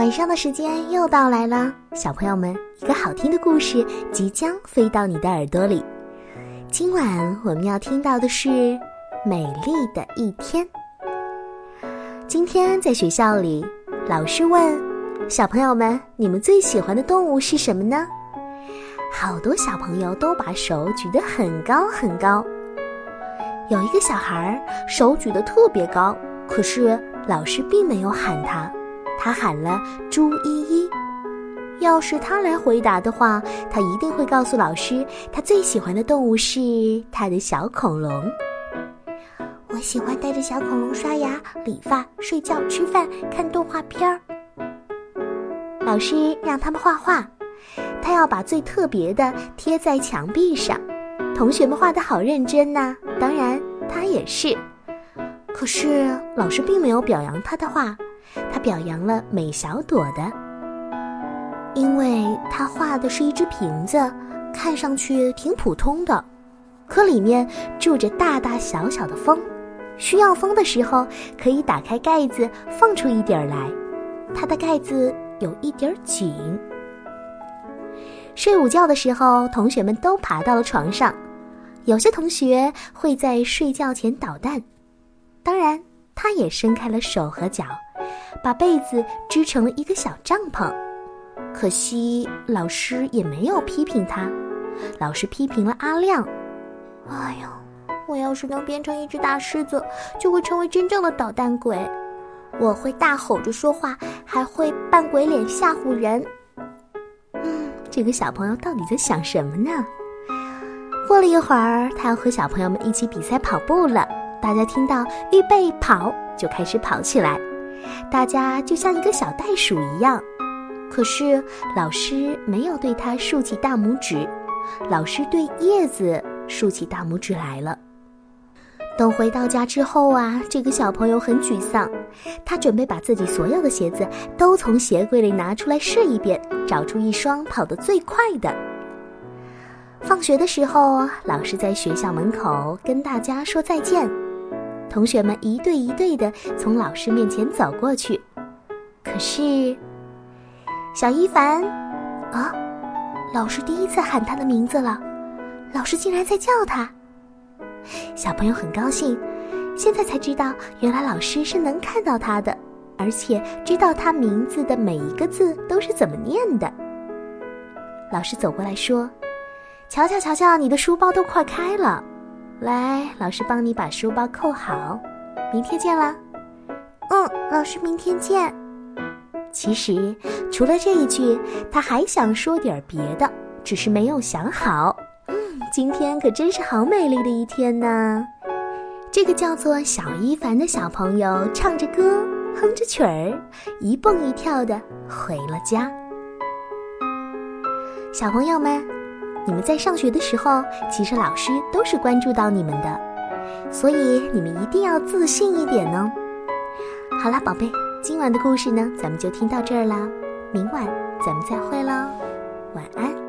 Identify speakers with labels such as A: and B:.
A: 晚上的时间又到来了，小朋友们，一个好听的故事即将飞到你的耳朵里。今晚我们要听到的是《美丽的一天》。今天在学校里，老师问小朋友们：“你们最喜欢的动物是什么呢？”好多小朋友都把手举得很高很高。有一个小孩手举得特别高，可是老师并没有喊他。他喊了“朱依依”，要是他来回答的话，他一定会告诉老师，他最喜欢的动物是他的小恐龙。
B: 我喜欢带着小恐龙刷牙、理发、睡觉、吃饭、看动画片儿。
A: 老师让他们画画，他要把最特别的贴在墙壁上。同学们画的好认真呐，当然他也是。可是老师并没有表扬他的画。他表扬了美小朵的，因为他画的是一只瓶子，看上去挺普通的，可里面住着大大小小的风，需要风的时候可以打开盖子放出一点儿来。它的盖子有一点紧。睡午觉的时候，同学们都爬到了床上，有些同学会在睡觉前捣蛋，当然，他也伸开了手和脚。把被子织成了一个小帐篷，可惜老师也没有批评他，老师批评了阿亮。
B: 哎呀，我要是能变成一只大狮子，就会成为真正的捣蛋鬼。我会大吼着说话，还会扮鬼脸吓唬人。
A: 嗯，这个小朋友到底在想什么呢？过了一会儿，他要和小朋友们一起比赛跑步了。大家听到“预备跑”，就开始跑起来。大家就像一个小袋鼠一样，可是老师没有对他竖起大拇指，老师对叶子竖起大拇指来了。等回到家之后啊，这个小朋友很沮丧，他准备把自己所有的鞋子都从鞋柜里拿出来试一遍，找出一双跑得最快的。放学的时候，老师在学校门口跟大家说再见。同学们一对一对的从老师面前走过去，可是小一凡啊，老师第一次喊他的名字了，老师竟然在叫他。小朋友很高兴，现在才知道原来老师是能看到他的，而且知道他名字的每一个字都是怎么念的。老师走过来说：“瞧瞧瞧瞧，你的书包都快开了。”来，老师帮你把书包扣好，明天见啦。
B: 嗯，老师，明天见。
A: 其实除了这一句，他还想说点别的，只是没有想好。嗯，今天可真是好美丽的一天呢。这个叫做小一凡的小朋友唱着歌，哼着曲儿，一蹦一跳的回了家。小朋友们。你们在上学的时候，其实老师都是关注到你们的，所以你们一定要自信一点哦。好啦，宝贝，今晚的故事呢，咱们就听到这儿啦，明晚咱们再会喽，晚安。